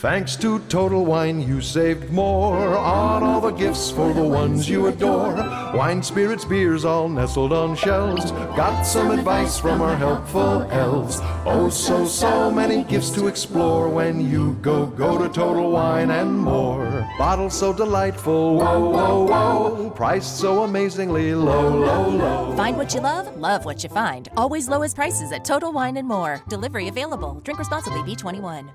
Thanks to Total Wine, you saved more on all the gifts for the ones you adore. Wine, spirits, beers, all nestled on shelves. Got some advice from our helpful elves. Oh, so, so many gifts to explore when you go, go to Total Wine and more. Bottles so delightful, whoa, whoa, whoa. Priced so amazingly low, low, low. Find what you love, love what you find. Always lowest prices at Total Wine and More. Delivery available. Drink responsibly, B21.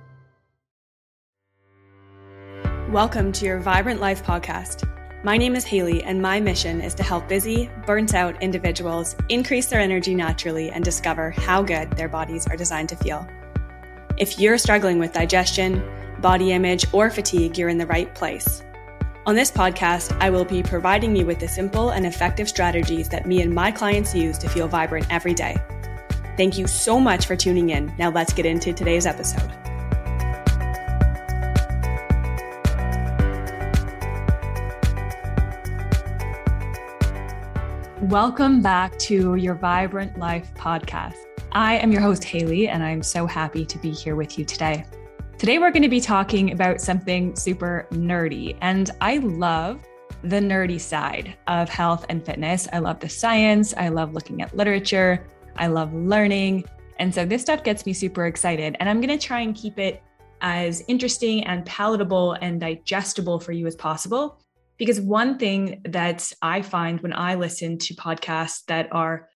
Welcome to your Vibrant Life podcast. My name is Hayley, and my mission is to help busy, burnt out individuals increase their energy naturally and discover how good their bodies are designed to feel. If you're struggling with digestion, body image, or fatigue, you're in the right place. On this podcast, I will be providing you with the simple and effective strategies that me and my clients use to feel vibrant every day. Thank you so much for tuning in. Now, let's get into today's episode. Welcome back to your Vibrant Life podcast. I am your host, Hayley, and I'm so happy to be here with you today. Today, we're going to be talking about something super nerdy, and I love the nerdy side of health and fitness. I love the science, I love looking at literature, I love learning. And so, this stuff gets me super excited, and I'm going to try and keep it as interesting and palatable and digestible for you as possible because one thing that I find when I listen to podcasts that are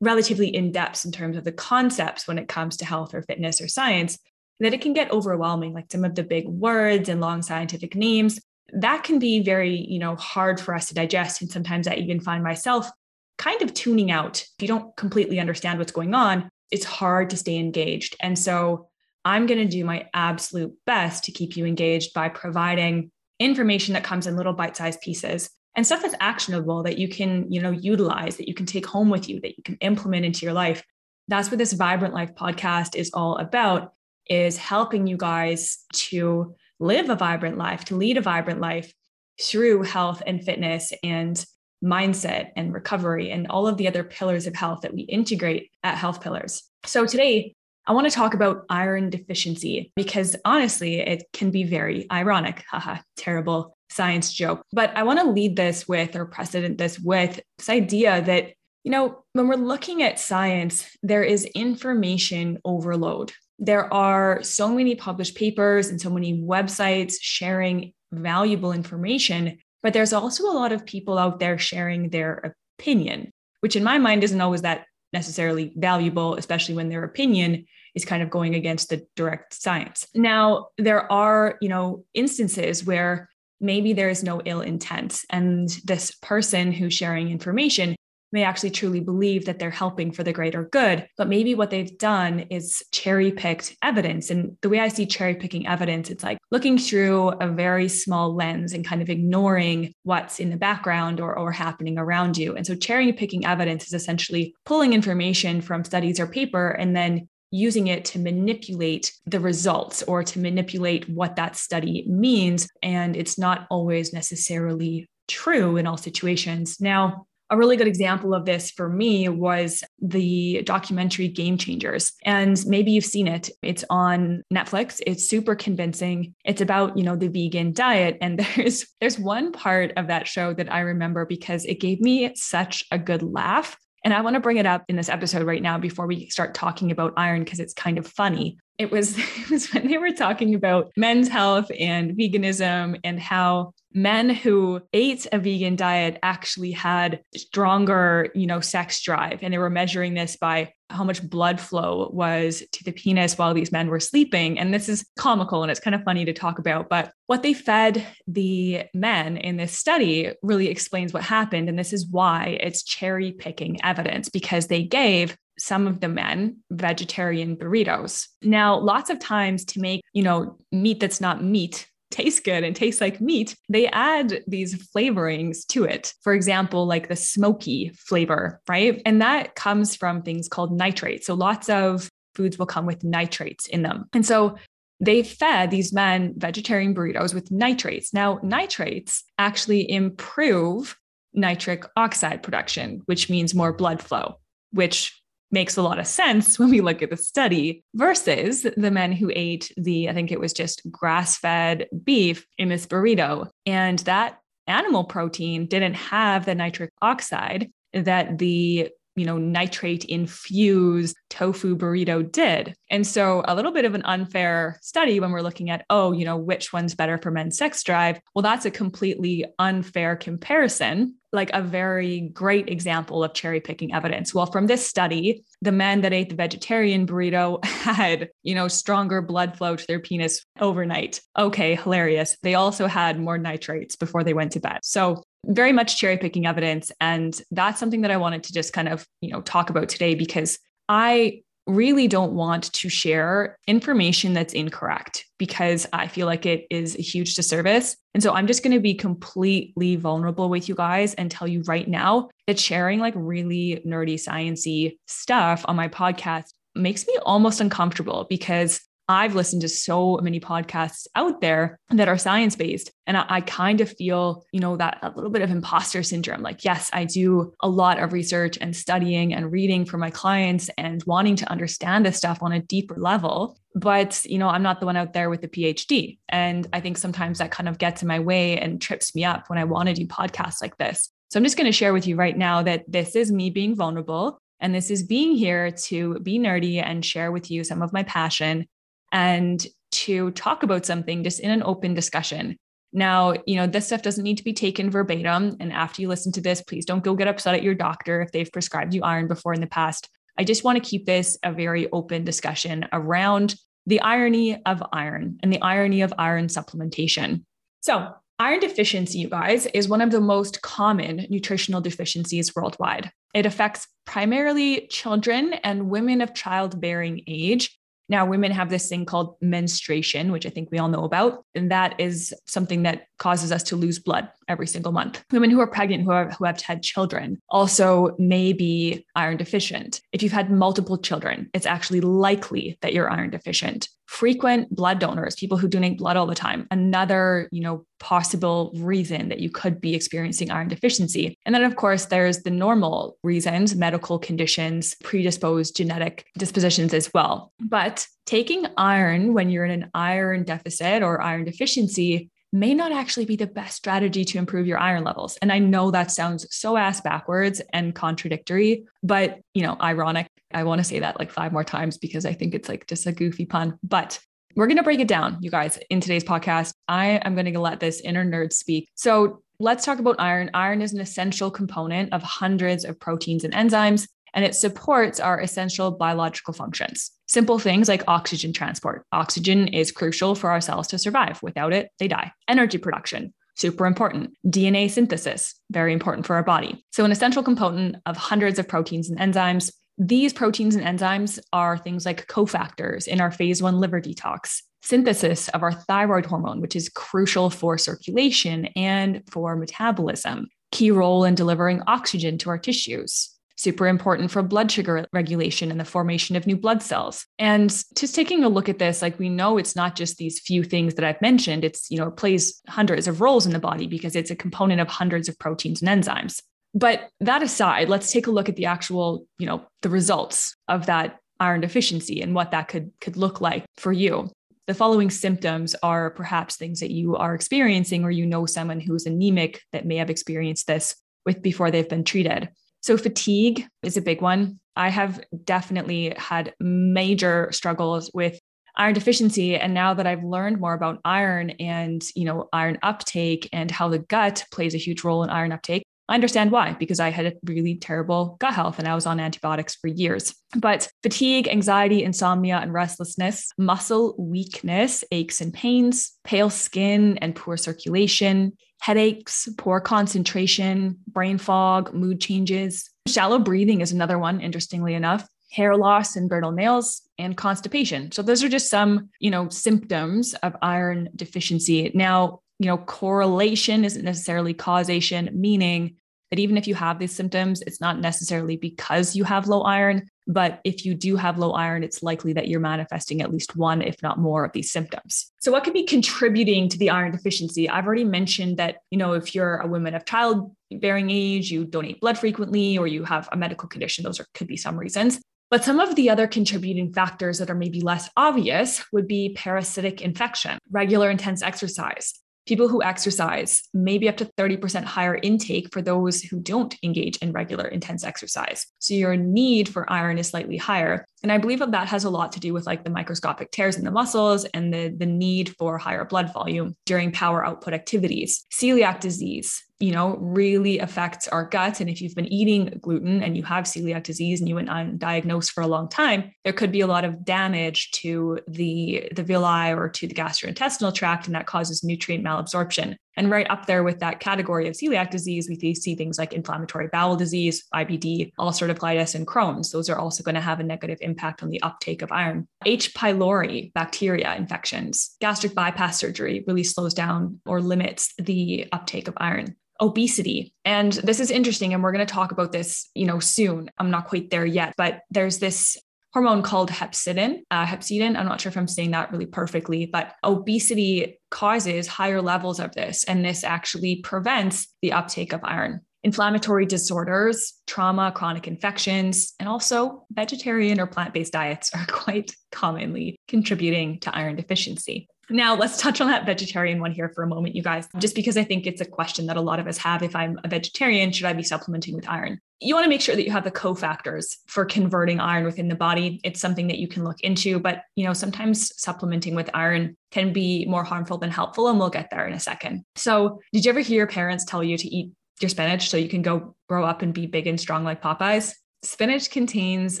relatively in depth in terms of the concepts when it comes to health or fitness or science, that it can get overwhelming, like some of the big words and long scientific names. That can be very, you know, hard for us to digest. And sometimes I even find myself kind of tuning out. If you don't completely understand what's going on, it's hard to stay engaged. And so I'm going to do my absolute best to keep you engaged by providing information that comes in little bite-sized pieces and stuff that's actionable that you can you know utilize that you can take home with you that you can implement into your life. That's what this vibrant life podcast is all about is helping you guys to live a vibrant life to lead a vibrant life through health and fitness and mindset and recovery and all of the other pillars of health that we integrate at health pillars. So today I want to talk about iron deficiency because honestly, it can be very ironic. Haha, terrible science joke. But I want to lead this with or precedent this with this idea that, you know, when we're looking at science, there is information overload. There are so many published papers and so many websites sharing valuable information, but there's also a lot of people out there sharing their opinion, which in my mind isn't always that necessarily valuable, especially when their opinion is kind of going against the direct science. Now, there are, you know, instances where maybe there is no ill intent and this person who's sharing information may actually truly believe that they're helping for the greater good. But maybe what they've done is cherry picked evidence. And the way I see cherry picking evidence, it's like looking through a very small lens and kind of ignoring what's in the background or, or happening around you. And so cherry picking evidence is essentially pulling information from studies or paper and then using it to manipulate the results or to manipulate what that study means. And it's not always necessarily true in all situations. Now, a really good example of this for me was the documentary Game Changers. And maybe you've seen it. It's on Netflix. It's super convincing. It's about, you know, the vegan diet and there's there's one part of that show that I remember because it gave me such a good laugh and I want to bring it up in this episode right now before we start talking about iron because it's kind of funny. It was, it was when they were talking about men's health and veganism and how men who ate a vegan diet actually had stronger, you know, sex drive. And they were measuring this by how much blood flow was to the penis while these men were sleeping. And this is comical and it's kind of funny to talk about. But what they fed the men in this study really explains what happened. And this is why it's cherry picking evidence because they gave some of the men vegetarian burritos. Now, lots of times to make, you know, meat that's not meat tastes good and tastes like meat, they add these flavorings to it. For example, like the smoky flavor, right? And that comes from things called nitrates. So lots of foods will come with nitrates in them. And so they fed these men vegetarian burritos with nitrates. Now, nitrates actually improve nitric oxide production, which means more blood flow, which makes a lot of sense when we look at the study versus the men who ate the, I think it was just grass fed beef in this burrito. And that animal protein didn't have the nitric oxide that the you know, nitrate infused tofu burrito did. And so a little bit of an unfair study when we're looking at, oh, you know, which one's better for men's sex drive? Well, that's a completely unfair comparison, like a very great example of cherry picking evidence. Well, from this study, the men that ate the vegetarian burrito had, you know, stronger blood flow to their penis overnight. Okay, hilarious. They also had more nitrates before they went to bed. So very much cherry picking evidence. And that's something that I wanted to just kind of, you know, talk about today because I really don't want to share information that's incorrect because I feel like it is a huge disservice. And so I'm just going to be completely vulnerable with you guys and tell you right now that sharing like really nerdy sciencey stuff on my podcast makes me almost uncomfortable because I've listened to so many podcasts out there that are science based. And I, I, kind of feel, you know, that a little bit of imposter syndrome. Like, yes, I do a lot of research and studying and reading for my clients and wanting to understand this stuff on a deeper level. But, you know, I'm not the one out there with the PhD. And I think sometimes that kind of gets in my way and trips me up when I want to do podcasts like this. So I'm just going to share with you right now that this is me being vulnerable. And this is being here to be nerdy and share with you some of my passion and to talk about something just in an open discussion. Now, you know, this stuff doesn't need to be taken verbatim. And after you listen to this, please don't go get upset at your doctor if they've prescribed you iron before in the past. I just want to keep this a very open discussion around the irony of iron and the irony of iron supplementation. So, iron deficiency, you guys, is one of the most common nutritional deficiencies worldwide. It affects primarily children and women of childbearing age now, women have this thing called menstruation, which I think we all know about. And that is something that causes us to lose blood every single month. Women who are pregnant, who, are, who have had children, also may be iron deficient. If you've had multiple children, it's actually likely that you're iron deficient frequent blood donors people who donate blood all the time another you know possible reason that you could be experiencing iron deficiency and then of course there's the normal reasons medical conditions predisposed genetic dispositions as well but taking iron when you're in an iron deficit or iron deficiency may not actually be the best strategy to improve your iron levels. And I know that sounds so ass backwards and contradictory, but you know, ironic. I want to say that like five more times because I think it's like just a goofy pun. But we're going to break it down, you guys, in today's podcast. I am going to let this inner nerd speak. So let's talk about iron. Iron is an essential component of hundreds of proteins and enzymes and it supports our essential biological functions. Simple things like oxygen transport. Oxygen is crucial for our cells to survive. Without it, they die. Energy production, super important. DNA synthesis, very important for our body. So, an essential component of hundreds of proteins and enzymes. These proteins and enzymes are things like cofactors in our phase one liver detox, synthesis of our thyroid hormone, which is crucial for circulation and for metabolism, key role in delivering oxygen to our tissues, super important for blood sugar regulation and the formation of new blood cells. And just taking a look at this, like we know it's not just these few things that I've mentioned, it's, you know, it plays hundreds of roles in the body because it's a component of hundreds of proteins and enzymes. But that aside, let's take a look at the actual, you know, the results of that iron deficiency and what that could could look like for you. The following symptoms are perhaps things that you are experiencing or you know someone who's anemic that may have experienced this with before they've been treated. So, fatigue is a big one. I have definitely had major struggles with iron deficiency and now that i've learned more about iron and you know iron uptake and how the gut plays a huge role in iron uptake I understand why, because I had a really terrible gut health and I was on antibiotics for years. But fatigue, anxiety, insomnia, and restlessness, muscle weakness, aches and pains, pale skin and poor circulation, headaches, poor concentration, brain fog, mood changes. Shallow breathing is another one, interestingly enough. Hair loss and brittle nails and constipation. So those are just some, you know, symptoms of iron deficiency. Now, you know, correlation isn't necessarily causation, meaning that even if you have these symptoms, it's not necessarily because you have low iron, but if you do have low iron, it's likely that you're manifesting at least one, if not more, of these symptoms. So, what could be contributing to the iron deficiency? I've already mentioned that, you know, if you're a woman of childbearing age, you donate blood frequently, or you have a medical condition, those are, could be some reasons. But some of the other contributing factors that are maybe less obvious would be parasitic infection, regular intense exercise, people who exercise maybe up to 30% higher intake for those who don't engage in regular intense exercise. So your need for iron is slightly higher. And I believe that that has a lot to do with like the microscopic tears in the muscles and the, the need for higher blood volume during power output activities. Celiac disease, you know, really affects our gut. And if you've been eating gluten and you have celiac disease and you went undiagnosed for a long time, there could be a lot of damage to the, the villi or to the gastrointestinal tract, and that causes nutrient malabsorption. And right up there with that category of celiac disease, we see things like inflammatory bowel disease, IBD, ulcerative colitis, and Crohn's. Those are also going to have a negative impact on the uptake of iron. H. pylori bacteria infections, gastric bypass surgery really slows down or limits the uptake of iron obesity and this is interesting and we're going to talk about this you know soon i'm not quite there yet but there's this hormone called hepcidin. Uh, hepcidin, I'm not sure if I'm saying that really perfectly, but obesity causes higher levels of this. And this actually prevents the uptake of iron. Inflammatory disorders, trauma, chronic infections, and also vegetarian or plant based diets are quite commonly contributing to iron deficiency. Now, let's touch on that vegetarian one here for a moment, you guys, just because I think it's a question that a lot of us have. If I'm a vegetarian, should I be supplementing with iron? You want to make sure that you have the cofactors for converting iron within the body. It's something that you can look into, but you know, sometimes supplementing with iron can be more harmful than helpful, and we'll get there in a second. So, did you ever hear your parents tell you to eat your spinach so you can go grow up and be big and strong like Popeyes? Spinach contains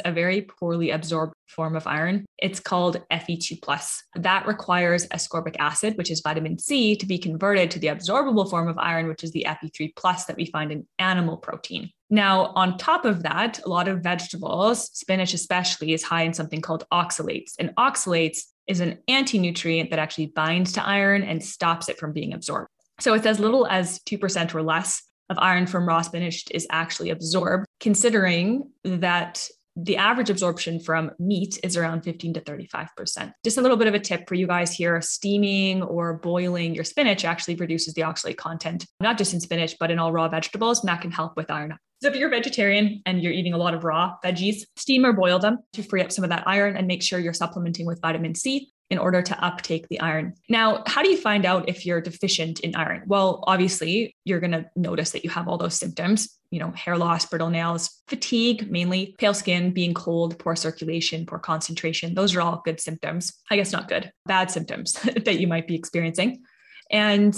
a very poorly absorbed form of iron. It's called Fe2. That requires ascorbic acid, which is vitamin C, to be converted to the absorbable form of iron, which is the Fe3 that we find in animal protein. Now, on top of that, a lot of vegetables, spinach especially, is high in something called oxalates. And oxalates is an anti nutrient that actually binds to iron and stops it from being absorbed. So it's as little as 2% or less of iron from raw spinach is actually absorbed, considering that the average absorption from meat is around 15 to 35%. Just a little bit of a tip for you guys here steaming or boiling your spinach actually reduces the oxalate content, not just in spinach, but in all raw vegetables, and that can help with iron. So if you're vegetarian and you're eating a lot of raw veggies, steam or boil them to free up some of that iron and make sure you're supplementing with vitamin C in order to uptake the iron. Now, how do you find out if you're deficient in iron? Well, obviously, you're going to notice that you have all those symptoms, you know, hair loss, brittle nails, fatigue, mainly pale skin, being cold, poor circulation, poor concentration. Those are all good symptoms. I guess not good, bad symptoms that you might be experiencing. And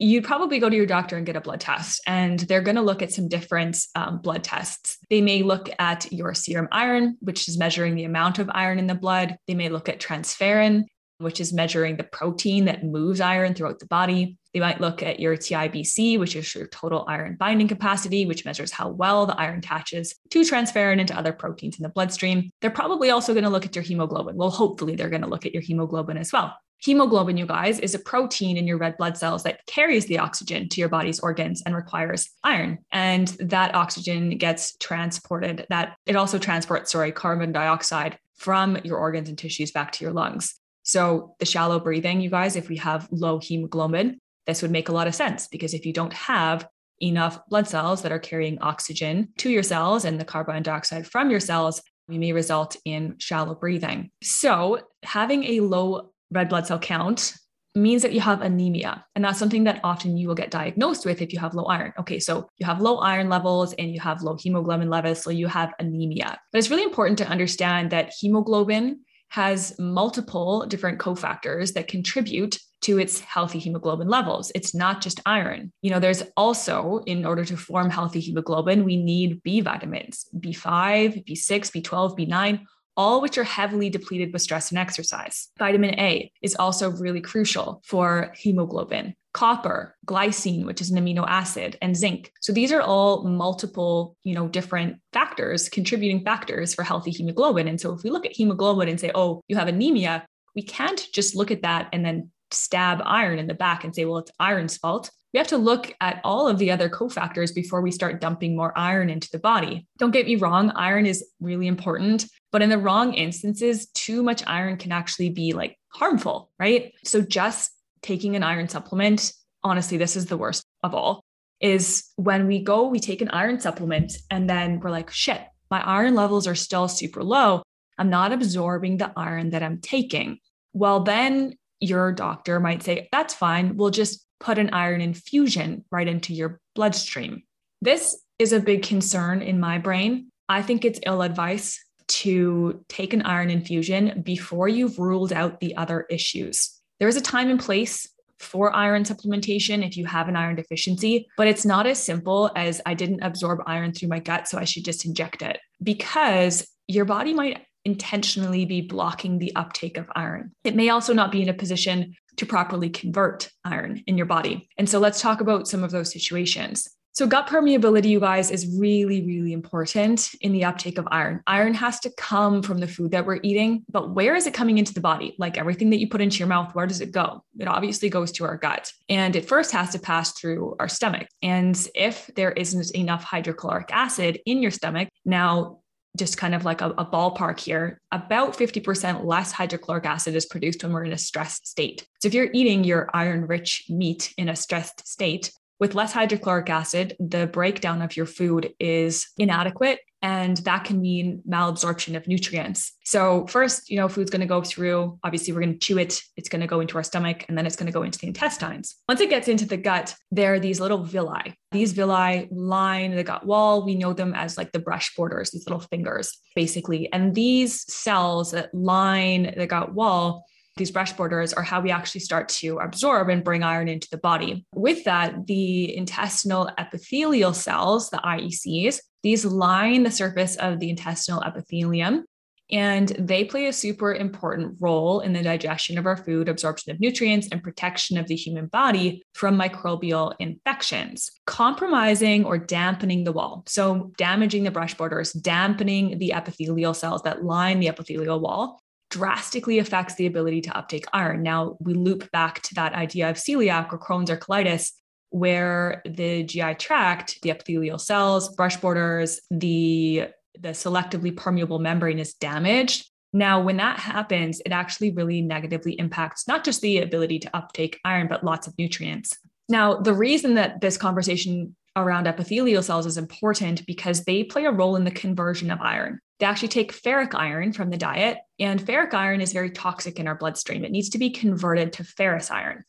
you'd probably go to your doctor and get a blood test, and they're going to look at some different um, blood tests. They may look at your serum iron, which is measuring the amount of iron in the blood. They may look at transferrin, which is measuring the protein that moves iron throughout the body. They might look at your TIBC, which is your total iron binding capacity, which measures how well the iron attaches to transferrin into other proteins in the bloodstream. They're probably also going to look at your hemoglobin. Well, hopefully, they're going to look at your hemoglobin as well. Hemoglobin, you guys, is a protein in your red blood cells that carries the oxygen to your body's organs and requires iron. And that oxygen gets transported, that it also transports, sorry, carbon dioxide from your organs and tissues back to your lungs. So, the shallow breathing, you guys, if we have low hemoglobin, this would make a lot of sense because if you don't have enough blood cells that are carrying oxygen to your cells and the carbon dioxide from your cells, we may result in shallow breathing. So, having a low red blood cell count means that you have anemia. And that's something that often you will get diagnosed with if you have low iron. Okay, so you have low iron levels and you have low hemoglobin levels, so you have anemia. But it's really important to understand that hemoglobin has multiple different cofactors that contribute to its healthy hemoglobin levels. It's not just iron. You know, there's also, in order to form healthy hemoglobin, we need B vitamins, B5, B6, B12, B9 all which are heavily depleted with stress and exercise. Vitamin A is also really crucial for hemoglobin. Copper, glycine, which is an amino acid, and zinc. So these are all multiple, you know, different factors, contributing factors for healthy hemoglobin. And so if we look at hemoglobin and say, oh, you have anemia, we can't just look at that and then stab iron in the back and say, well, it's iron's fault we have to look at all of the other cofactors before we start dumping more iron into the body. Don't get me wrong, iron is really important, but in the wrong instances, too much iron can actually be like harmful, right? So just taking an iron supplement, honestly, this is the worst of all, is when we go, we take an iron supplement and then we're like, shit, my iron levels are still super low. I'm not absorbing the iron that I'm taking. Well, then your doctor might say, that's fine. We'll just put an iron infusion right into your bloodstream. This is a big concern in my brain. I think it's ill advice to take an iron infusion before you've ruled out the other issues. There is a time and place for iron supplementation if you have an iron deficiency, but it's not as simple as I didn't absorb iron through my gut, so I should just inject it because your body might intentionally be blocking the uptake of iron. It may also not be in a position to properly convert iron in your body. And so let's talk about some of those situations. So, gut permeability, you guys, is really, really important in the uptake of iron. Iron has to come from the food that we're eating, but where is it coming into the body? Like everything that you put into your mouth, where does it go? It obviously goes to our gut. And it first has to pass through our stomach. And if there isn't enough hydrochloric acid in your stomach, now just kind of like a, a, ballpark here, about 50% less hydrochloric acid is produced when we're in a stressed state. So if you're eating your iron rich meat in a stressed state, with less hydrochloric acid, the breakdown of your food is inadequate and that can mean malabsorption of nutrients. So first, you know, food's going to go through, obviously we're going to chew it, it's going to go into our stomach and then it's going to go into the intestines. Once it gets into the gut, there are these little villi. These villi line the gut wall. We know them as like the brush borders, these little fingers basically. And these cells that line the gut wall these brush borders are how we actually start to absorb and bring iron into the body. With that, the intestinal epithelial cells, the IECs, these line the surface of the intestinal epithelium and they play a super important role in the digestion of our food, absorption of nutrients, and protection of the human body from microbial infections. Compromising or dampening the wall, so damaging the brush borders, dampening the epithelial cells that line the epithelial wall, drastically affects the ability to uptake iron. Now, we loop back to that idea of celiac or Crohn's or colitis, where the GI tract, the epithelial cells, brush borders, the, the selectively permeable membrane is damaged. Now, when that happens, it actually really negatively impacts not just the ability to uptake iron, but lots of nutrients. Now, the reason that this conversation around epithelial cells is important because they play a role in the conversion of iron. They actually take ferric iron from the diet, and ferric iron is very toxic in our bloodstream. It needs to be converted to ferrous iron.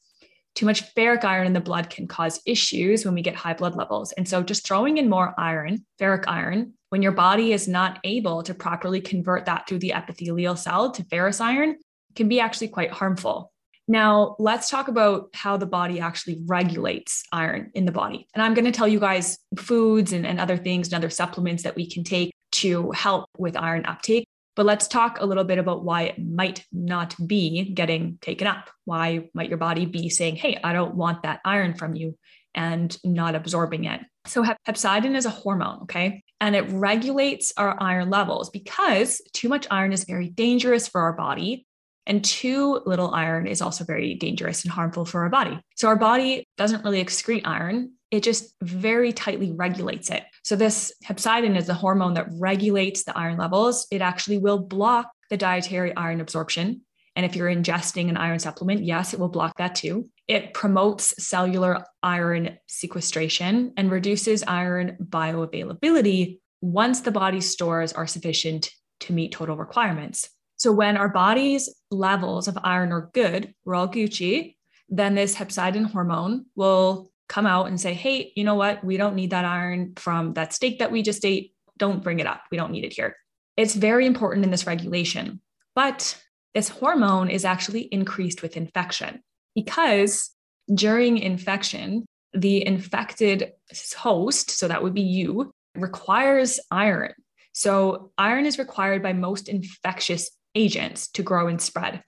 Too much ferric iron in the blood can cause issues when we get high blood levels. And so, just throwing in more iron, ferric iron, when your body is not able to properly convert that through the epithelial cell to ferrous iron, can be actually quite harmful. Now, let's talk about how the body actually regulates iron in the body. And I'm going to tell you guys foods and, and other things and other supplements that we can take to help with iron uptake. But let's talk a little bit about why it might not be getting taken up. Why might your body be saying, hey, I don't want that iron from you and not absorbing it? So, hepcidin is a hormone, okay? And it regulates our iron levels because too much iron is very dangerous for our body. And too little iron is also very dangerous and harmful for our body. So, our body doesn't really excrete iron, it just very tightly regulates it. So, this hepcidin is the hormone that regulates the iron levels. It actually will block the dietary iron absorption. And if you're ingesting an iron supplement, yes, it will block that too. It promotes cellular iron sequestration and reduces iron bioavailability once the body's stores are sufficient to meet total requirements. So, when our body's levels of iron are good, we're all Gucci, then this hepcidin hormone will come out and say, hey, you know what? We don't need that iron from that steak that we just ate. Don't bring it up. We don't need it here. It's very important in this regulation. But this hormone is actually increased with infection because during infection, the infected host, so that would be you, requires iron. So, iron is required by most infectious agents to grow and spread,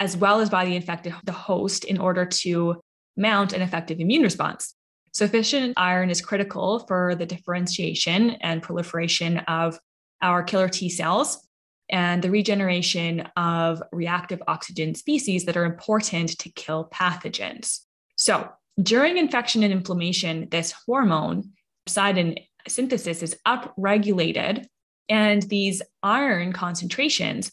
as well as by the infected the host in order to mount an effective immune response. Sufficient iron is critical for the differentiation and proliferation of our killer T cells and the regeneration of reactive oxygen species that are important to kill pathogens. So, during infection and inflammation, this hormone, hepcidin synthesis, is upregulated, and these iron concentrations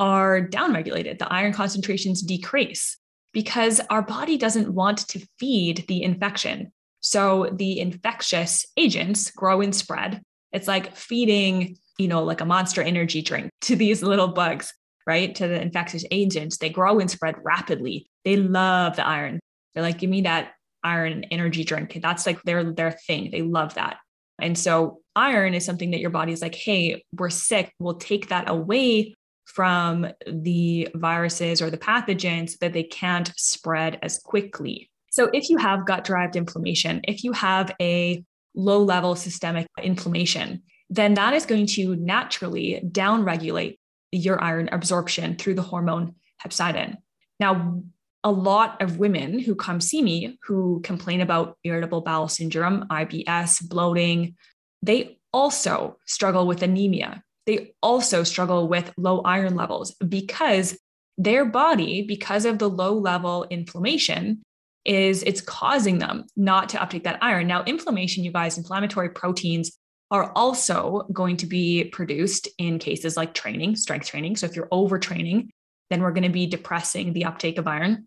are downregulated. The iron concentrations decrease because our body doesn't want to feed the infection. So the infectious agents grow and spread. It's like feeding you know, like a monster energy drink to these little bugs, right? To the infectious agents. They grow and spread rapidly. They love the iron. They're like, give me that iron energy drink. That's like their their thing. They love that. And so iron is something that your body's like, hey, we're sick. We'll take that away from the viruses or the pathogens that they can't spread as quickly. So if you have gut derived inflammation, if you have a low level systemic inflammation, then that is going to naturally downregulate your iron absorption through the hormone hepcidin. Now, a lot of women who come see me who complain about irritable bowel syndrome, IBS, bloating, they also struggle with anemia. They also struggle with low iron levels because their body, because of the low level inflammation, is it's causing them not to uptake that iron. Now, inflammation, you guys, inflammatory proteins are also going to be produced in cases like training, strength training. So if you're overtraining, then we're going to be depressing the uptake of iron.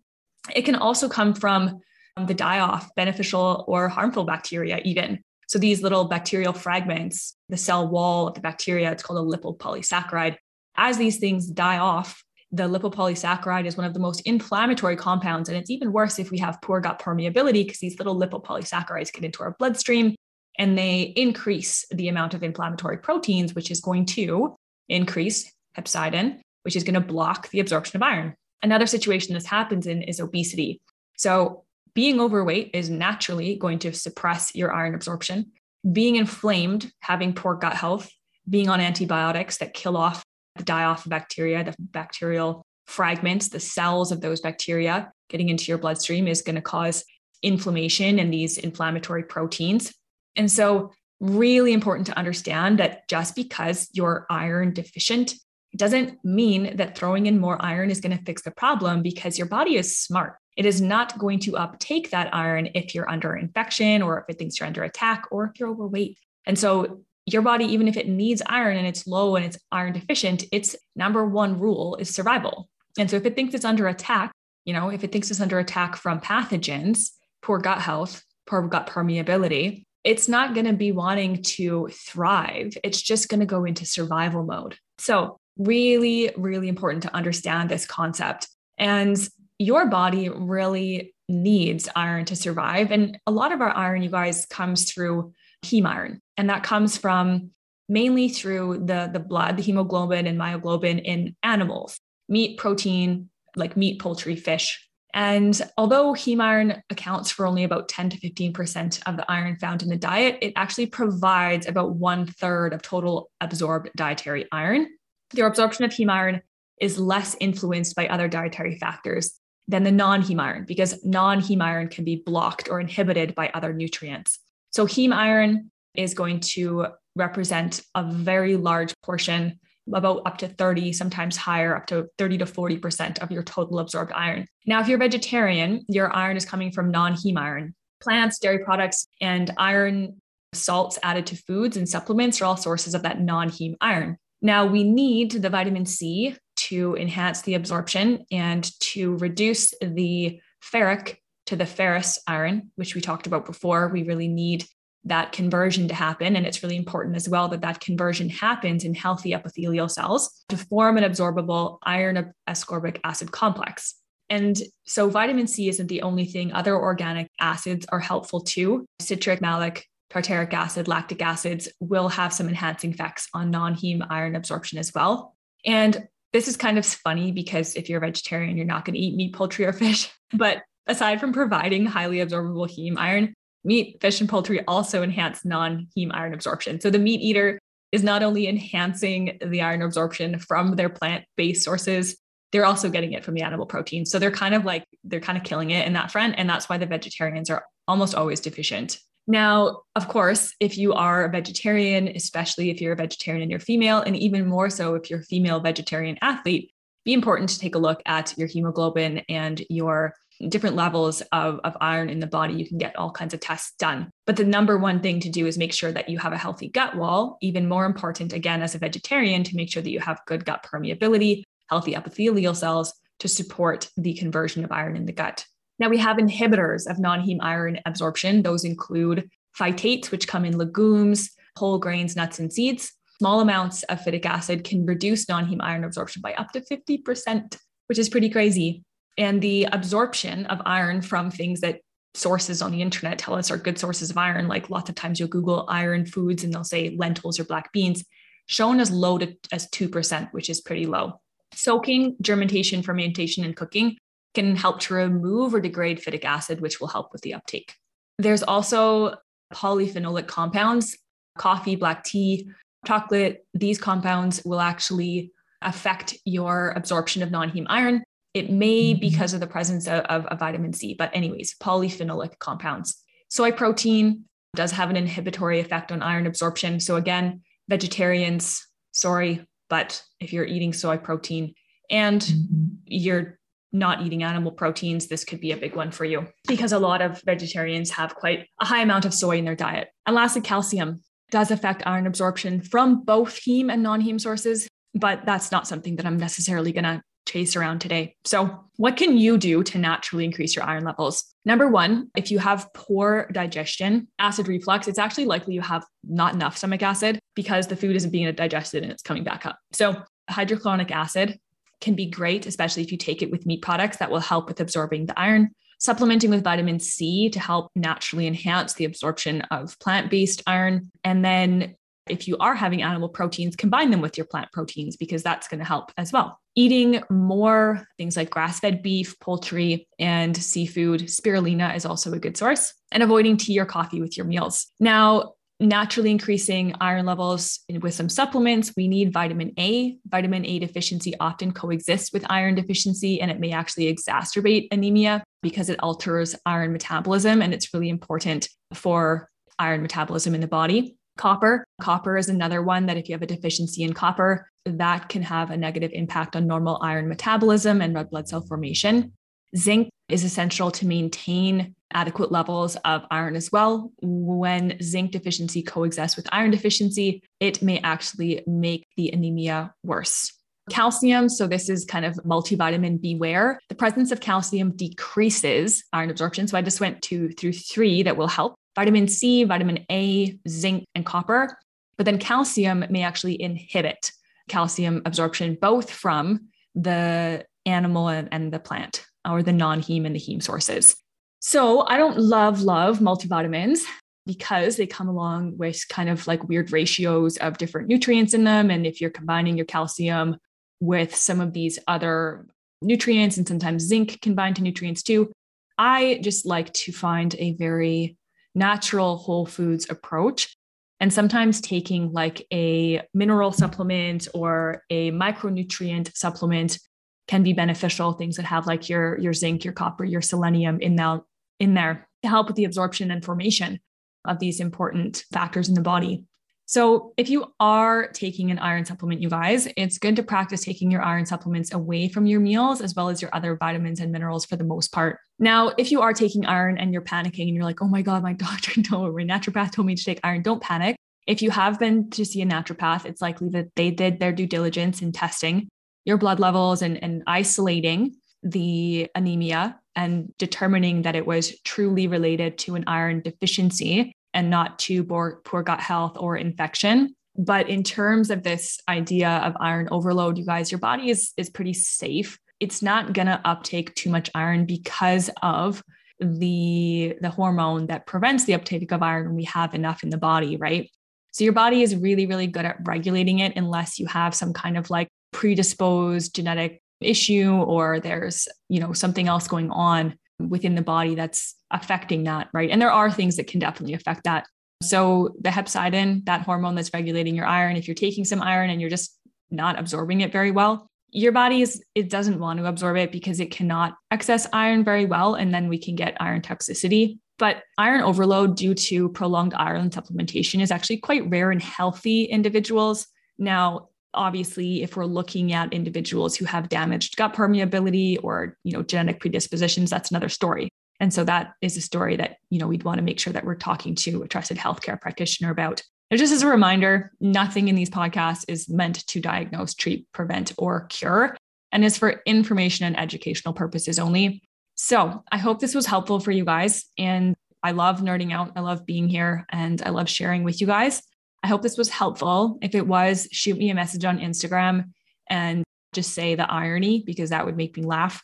It can also come from um, the die off, beneficial or harmful bacteria, even. So these little bacterial fragments, the cell wall of the bacteria, it's called a lipopolysaccharide. As these things die off, the lipopolysaccharide is one of the most inflammatory compounds. And it's even worse if we have poor gut permeability because these little lipopolysaccharides get into our bloodstream and they increase the amount of inflammatory proteins, which is going to increase hepcidin, which is going to block the absorption of iron. Another situation this happens in is obesity. So, being overweight is naturally going to suppress your iron absorption. Being inflamed, having poor gut health, being on antibiotics that kill off the die off bacteria, the bacterial fragments, the cells of those bacteria getting into your bloodstream is going to cause inflammation and these inflammatory proteins. And so, really important to understand that just because you're iron deficient it doesn't mean that throwing in more iron is going to fix the problem because your body is smart. It is not going to uptake that iron if you're under infection or if it thinks you're under attack or if you're overweight. And so your body, even if it needs iron and it's low and it's iron deficient, its number one rule is survival. And so if it thinks it's under attack, you know, if it thinks it's under attack from pathogens, poor gut health, poor gut permeability, it's not going to be wanting to thrive. It's just going to go into survival mode. So really, really important to understand this concept. And your body really needs iron to survive. And a lot of our iron, you guys, comes through heme iron. And that comes from mainly through the, the blood, the hemoglobin and myoglobin in animals, meat, protein, like meat, poultry, fish. And although heme iron accounts for only about 10 to 15% of the iron found in the diet, it actually provides about one third of total absorbed dietary iron their absorption of heme iron is less influenced by other dietary factors than the non heme iron because non heme iron can be blocked or inhibited by other nutrients. So, heme iron is going to represent a very large portion, about up to 30, sometimes higher, up to 30 to 40% of your total absorbed iron. Now, if you're vegetarian, your iron is coming from non heme iron. Plants, dairy products, and iron salts added to foods and supplements are all sources of that non heme iron. Now, we need the vitamin C to enhance the absorption and to reduce the ferric to the ferrous iron, which we talked about before. We really need that conversion to happen. And it's really important as well that that conversion happens in healthy epithelial cells to form an absorbable iron ascorbic acid complex. And so vitamin C isn't the only thing. Other organic acids are helpful too. Citric, malic, tartaric acid, lactic acids will have some enhancing effects on non heme iron absorption as well. And this is kind of funny because if you're a vegetarian, you're not going to eat meat, poultry, or fish. But aside from providing highly absorbable heme iron, meat, fish, and poultry also enhance non heme iron absorption. So the meat eater is not only enhancing the iron absorption from their plant based sources, they're also getting it from the animal protein. So they're kind of like, they're kind of killing it in that front. And that's why the vegetarians are almost always deficient now, of course, if you are a vegetarian, especially if you're a vegetarian and you're female, and even more so if you're a female vegetarian athlete, be important to take a look at your hemoglobin and your different levels of, of iron in the body. You can get all kinds of tests done. But the number one thing to do is make sure that you have a healthy gut wall. Even more important, again, as a vegetarian, to make sure that you have good gut permeability, healthy epithelial cells to support the conversion of iron in the gut. Now we have inhibitors of non-heme iron absorption. Those include phytates, which come in legumes, whole grains, nuts, and seeds. small amounts of phytic acid can reduce non heme iron absorption by up to 50%, which is pretty crazy. And the absorption of iron from things that sources on the internet tell us are good sources of iron, like lots of times you'll Google iron foods and they'll say lentils or black beans, shown as low to, as 2%, which is pretty low. Soaking, germination, fermentation, and cooking can help to remove or degrade phytic acid, which will help with the uptake. There's also polyphenolic compounds, coffee, black tea, chocolate. These compounds will actually affect your absorption of non heme iron. It may mm-hmm. because of the presence of, of, of vitamin C, but, anyways, polyphenolic compounds. Soy protein does have an inhibitory effect on iron absorption. So, again, vegetarians, sorry, but if you're eating soy protein and mm-hmm. you're not eating animal proteins, this could be a big one for you because a lot of vegetarians have quite a high amount of soy in their diet. And lastly, calcium does affect iron absorption from both heme and non heme sources, but that's not something that I'm necessarily going to chase around today. So, what can you do to naturally increase your iron levels? Number one, if you have poor digestion, acid reflux, it's actually likely you have not enough stomach acid because the food isn't being digested and it's coming back up. So, hydrochloric acid can be great, especially if you take it with meat products that will help with absorbing the iron. Supplementing with vitamin C to help naturally enhance the absorption of plant based iron. And then if you are having animal proteins, combine them with your plant proteins because that's going to help as well. Eating more things like grass fed beef, poultry, and seafood. Spirulina is also a good source. And avoiding tea or coffee with your meals. Now, naturally increasing iron levels with some supplements. We need vitamin A. Vitamin A deficiency often coexists with iron deficiency, and it may actually exacerbate anemia because it alters iron metabolism. And it's really important for iron metabolism in the body. Copper. Copper is another one that if you have a deficiency in copper, that can have a negative impact on normal iron metabolism and red blood cell formation. Zinc is essential to maintain adequate levels of iron as well. When zinc deficiency coexists with iron deficiency, it may actually make the anemia worse. Calcium, so this is kind of multivitamin beware. The presence of calcium decreases iron absorption. So I just went to through three that will help vitamin C, vitamin A, zinc, and copper. But then calcium may actually inhibit calcium absorption both from the animal and, and the plant or the non heme and the heme sources. So I don't love, love multivitamins because they come along with kind of like weird ratios of different nutrients in them. And if you're combining your calcium with some of these other nutrients, and sometimes zinc combined to nutrients too, I just like to find a very natural whole foods approach. And sometimes taking like a mineral supplement or a micronutrient supplement can be beneficial. Things that have like your, your zinc, your copper, your selenium in, that, in there to help with the absorption and formation of these important factors in the body. So, if you are taking an iron supplement, you guys, it's good to practice taking your iron supplements away from your meals as well as your other vitamins and minerals for the most part. Now, if you are taking iron and you're panicking and you're like, oh my God, my doctor told my naturopath told me to take iron, don't panic. If you have been to see a naturopath, it's likely that they did their due diligence in testing your blood levels and, and isolating the anemia and determining that it was truly related to an iron deficiency and not to poor, poor gut health or infection. But in terms of this idea of iron overload, you guys, your body is, is pretty safe. It's not going to uptake too much iron because of the, the hormone that prevents the uptake of iron when we have enough in the body, right? So your body is really, really good at regulating it unless you have some kind of like predisposed genetic issue or there's you know something else going on within the body that's affecting that right? And there are things that can definitely affect that. So the hepcidin that hormone that's regulating your iron if you're taking some iron and you're just not absorbing it very well your body is it doesn't want to absorb it because it cannot access iron very well and then we can get iron toxicity. But iron overload due to prolonged iron supplementation is actually quite rare in healthy individuals. Now obviously if we're looking at individuals who have damaged gut permeability or you know genetic predispositions that's another story. And so that is a story that you know we'd want to make sure that we're talking to a trusted healthcare practitioner about. And just as a reminder nothing in these podcasts is meant to diagnose treat prevent or cure. And is for information and educational purposes only. So i hope this was helpful for you guys. And i love nerding out. I love being here. And i love sharing with you guys I hope this was helpful. If it was, shoot me a message on Instagram and just say the irony because that would make me laugh.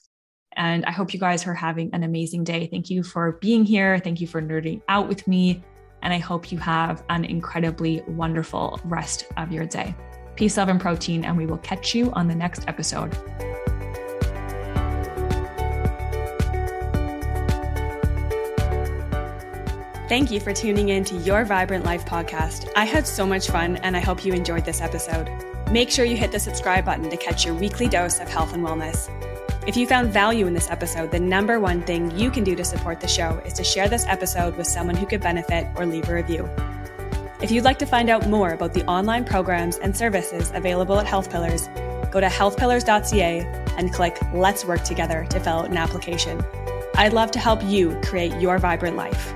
And I hope you guys are having an amazing day. Thank you for being here. Thank you for nerding out with me. And I hope you have an incredibly wonderful rest of your day. Peace, love, and protein. And we will catch you on the next episode. Thank you for tuning in to Your Vibrant Life podcast. I had so much fun and I hope you enjoyed this episode. Make sure you hit the subscribe button to catch your weekly dose of health and wellness. If you found value in this episode, the number one thing you can do to support the show is to share this episode with someone who could benefit or leave a review. If you'd like to find out more about the online programs and services available at Health Pillars, go to healthpillars.ca and click Let's Work Together to fill out an application. I'd love to help you create your vibrant life.